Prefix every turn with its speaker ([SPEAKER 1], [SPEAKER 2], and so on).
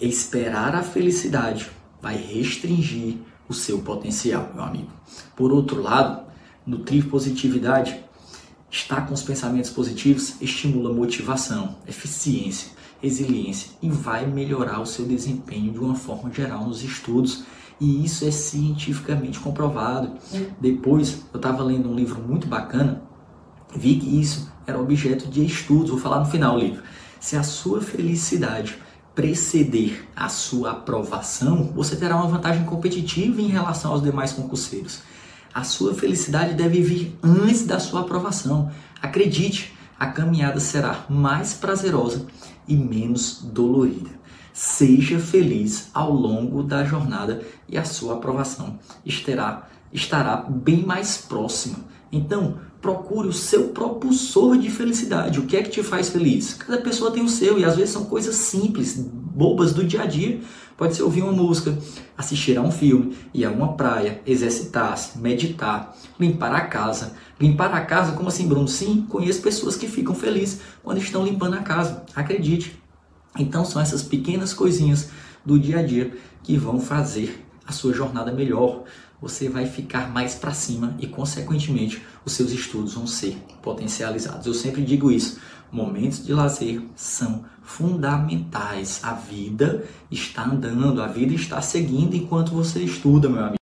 [SPEAKER 1] Esperar a felicidade vai restringir o seu potencial, meu amigo. Por outro lado, nutrir positividade, estar com os pensamentos positivos estimula motivação, eficiência, resiliência e vai melhorar o seu desempenho de uma forma geral nos estudos. E isso é cientificamente comprovado. Depois, eu estava lendo um livro muito bacana, vi que isso era objeto de estudos. Vou falar no final do livro. Se a sua felicidade preceder a sua aprovação, você terá uma vantagem competitiva em relação aos demais concurseiros. A sua felicidade deve vir antes da sua aprovação. Acredite, a caminhada será mais prazerosa e menos dolorida. Seja feliz ao longo da jornada e a sua aprovação estará, estará bem mais próxima. Então, procure o seu propulsor de felicidade. O que é que te faz feliz? Cada pessoa tem o seu e às vezes são coisas simples, bobas do dia a dia. Pode ser ouvir uma música, assistir a um filme, ir a uma praia, exercitar-se, meditar, limpar a casa. Limpar a casa, como assim, Bruno? Sim, conheço pessoas que ficam felizes quando estão limpando a casa. Acredite. Então são essas pequenas coisinhas do dia a dia que vão fazer a sua jornada melhor. Você vai ficar mais para cima e, consequentemente, os seus estudos vão ser potencializados. Eu sempre digo isso. Momentos de lazer são fundamentais. A vida está andando, a vida está seguindo enquanto você estuda, meu amigo.